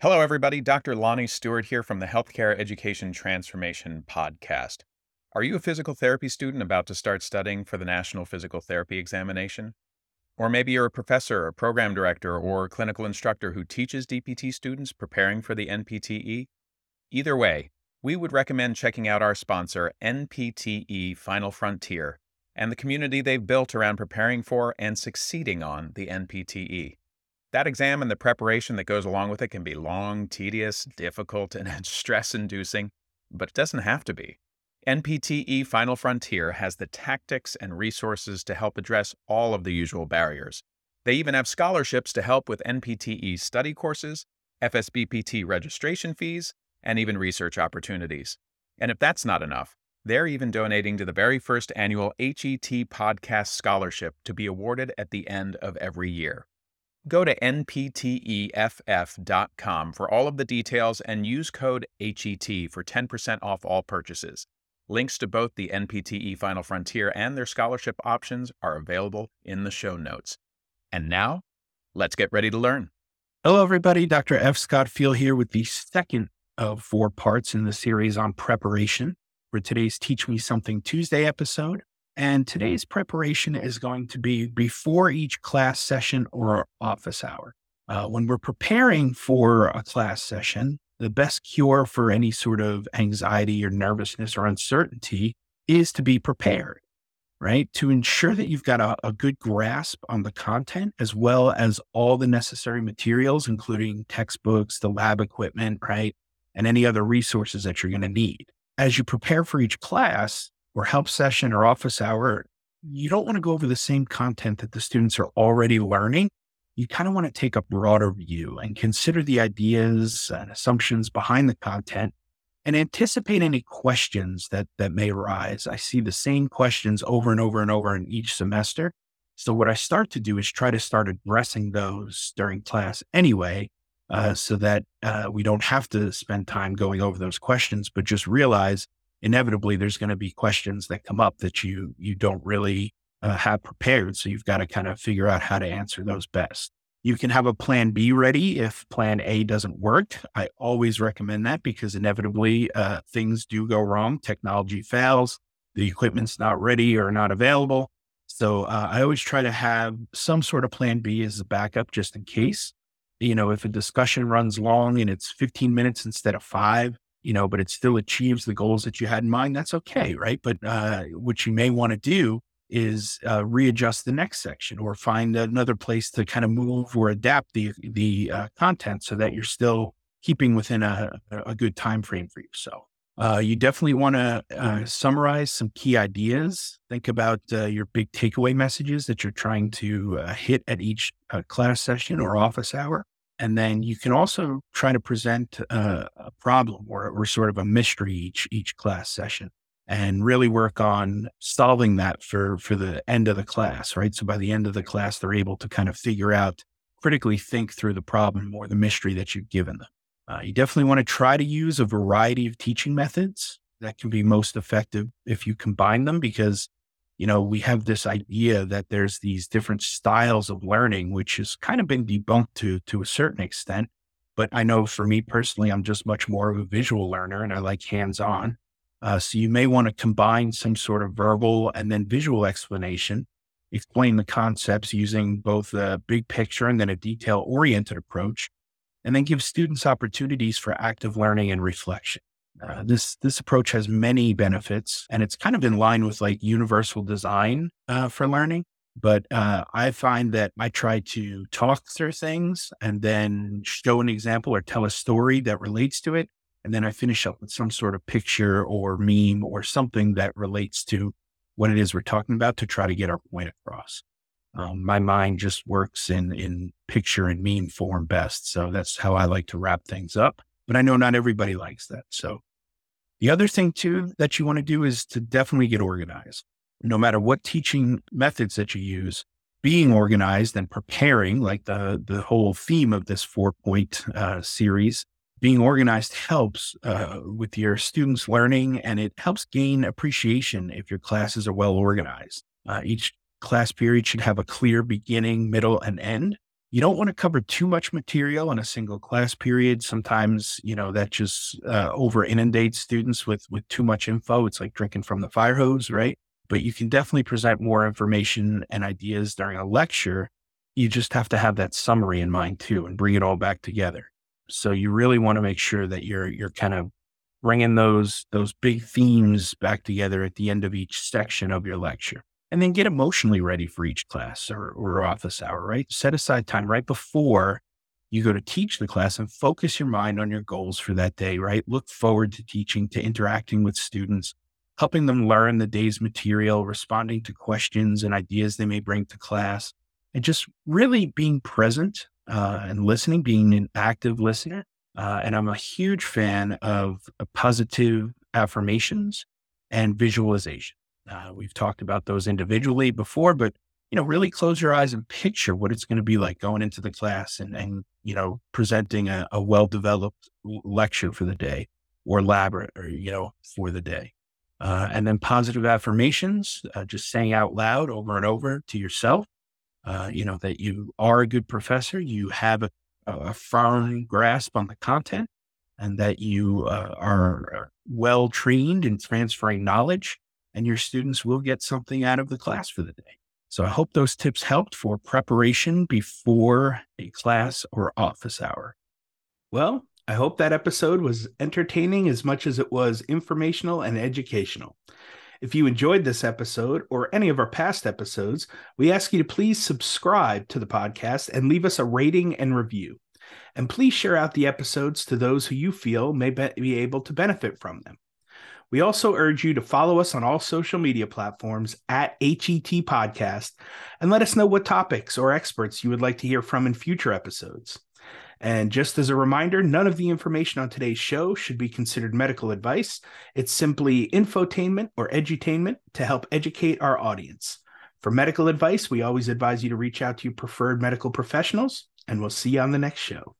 Hello, everybody. Dr. Lonnie Stewart here from the Healthcare Education Transformation Podcast. Are you a physical therapy student about to start studying for the National Physical Therapy Examination? Or maybe you're a professor, a program director, or a clinical instructor who teaches DPT students preparing for the NPTE? Either way, we would recommend checking out our sponsor, NPTE Final Frontier, and the community they've built around preparing for and succeeding on the NPTE. That exam and the preparation that goes along with it can be long, tedious, difficult, and stress inducing, but it doesn't have to be. NPTE Final Frontier has the tactics and resources to help address all of the usual barriers. They even have scholarships to help with NPTE study courses, FSBPT registration fees, and even research opportunities. And if that's not enough, they're even donating to the very first annual HET Podcast Scholarship to be awarded at the end of every year. Go to npteff.com for all of the details and use code HET for 10% off all purchases. Links to both the NPTE Final Frontier and their scholarship options are available in the show notes. And now, let's get ready to learn. Hello, everybody. Dr. F. Scott Feil here with the second of four parts in the series on preparation for today's Teach Me Something Tuesday episode. And today's preparation is going to be before each class session or office hour. Uh, when we're preparing for a class session, the best cure for any sort of anxiety or nervousness or uncertainty is to be prepared, right? To ensure that you've got a, a good grasp on the content as well as all the necessary materials, including textbooks, the lab equipment, right? And any other resources that you're going to need. As you prepare for each class, or help session or office hour, you don't want to go over the same content that the students are already learning. You kind of want to take a broader view and consider the ideas and assumptions behind the content and anticipate any questions that, that may arise. I see the same questions over and over and over in each semester. So what I start to do is try to start addressing those during class anyway, uh, so that uh, we don't have to spend time going over those questions, but just realize inevitably there's going to be questions that come up that you you don't really uh, have prepared so you've got to kind of figure out how to answer those best. You can have a plan b ready if plan a doesn't work. I always recommend that because inevitably uh, things do go wrong. Technology fails. The equipment's not ready or not available. So uh, i always try to have some sort of plan b as a backup just in case. You know if a discussion runs long and it's 15 minutes instead of five you know, but it still achieves the goals that you had in mind, that's okay, right? But uh, what you may want to do is uh, readjust the next section or find another place to kind of move or adapt the the uh, content so that you're still keeping within a, a good time frame for yourself. Uh, you definitely want to uh, summarize some key ideas. Think about uh, your big takeaway messages that you're trying to uh, hit at each class session or office hour. And then you can also try to present a, a problem or, or sort of a mystery each each class session and really work on solving that for for the end of the class, right? So by the end of the class, they're able to kind of figure out, critically think through the problem or the mystery that you've given them. Uh, you definitely want to try to use a variety of teaching methods that can be most effective if you combine them because you know, we have this idea that there's these different styles of learning, which has kind of been debunked to to a certain extent. But I know for me personally, I'm just much more of a visual learner and I like hands on. Uh, so you may want to combine some sort of verbal and then visual explanation, explain the concepts using both a big picture and then a detail oriented approach, and then give students opportunities for active learning and reflection. Uh, this this approach has many benefits, and it's kind of in line with like universal design uh, for learning. But uh, I find that I try to talk through things and then show an example or tell a story that relates to it, and then I finish up with some sort of picture or meme or something that relates to what it is we're talking about to try to get our point across. Um, my mind just works in in picture and meme form best, so that's how I like to wrap things up. But I know not everybody likes that, so the other thing too that you want to do is to definitely get organized. No matter what teaching methods that you use, being organized and preparing, like the the whole theme of this four point uh, series, being organized helps uh, with your students' learning, and it helps gain appreciation if your classes are well organized. Uh, each class period should have a clear beginning, middle, and end. You don't want to cover too much material in a single class period. Sometimes, you know, that just uh, over inundates students with with too much info. It's like drinking from the fire hose, right? But you can definitely present more information and ideas during a lecture. You just have to have that summary in mind too, and bring it all back together. So you really want to make sure that you're you're kind of bringing those those big themes back together at the end of each section of your lecture and then get emotionally ready for each class or, or office hour, right? Set aside time right before you go to teach the class and focus your mind on your goals for that day, right? Look forward to teaching, to interacting with students, helping them learn the day's material, responding to questions and ideas they may bring to class, and just really being present uh, and listening, being an active listener. Uh, and I'm a huge fan of positive affirmations and visualization. Uh, we've talked about those individually before, but you know, really close your eyes and picture what it's going to be like going into the class and, and you know, presenting a, a well-developed lecture for the day or lab or, or you know, for the day. Uh, and then positive affirmations, uh, just saying out loud over and over to yourself, uh, you know, that you are a good professor, you have a, a firm grasp on the content, and that you uh, are well trained in transferring knowledge and your students will get something out of the class for the day. So I hope those tips helped for preparation before a class or office hour. Well, I hope that episode was entertaining as much as it was informational and educational. If you enjoyed this episode or any of our past episodes, we ask you to please subscribe to the podcast and leave us a rating and review. And please share out the episodes to those who you feel may be able to benefit from them. We also urge you to follow us on all social media platforms at HET Podcast and let us know what topics or experts you would like to hear from in future episodes. And just as a reminder, none of the information on today's show should be considered medical advice. It's simply infotainment or edutainment to help educate our audience. For medical advice, we always advise you to reach out to your preferred medical professionals, and we'll see you on the next show.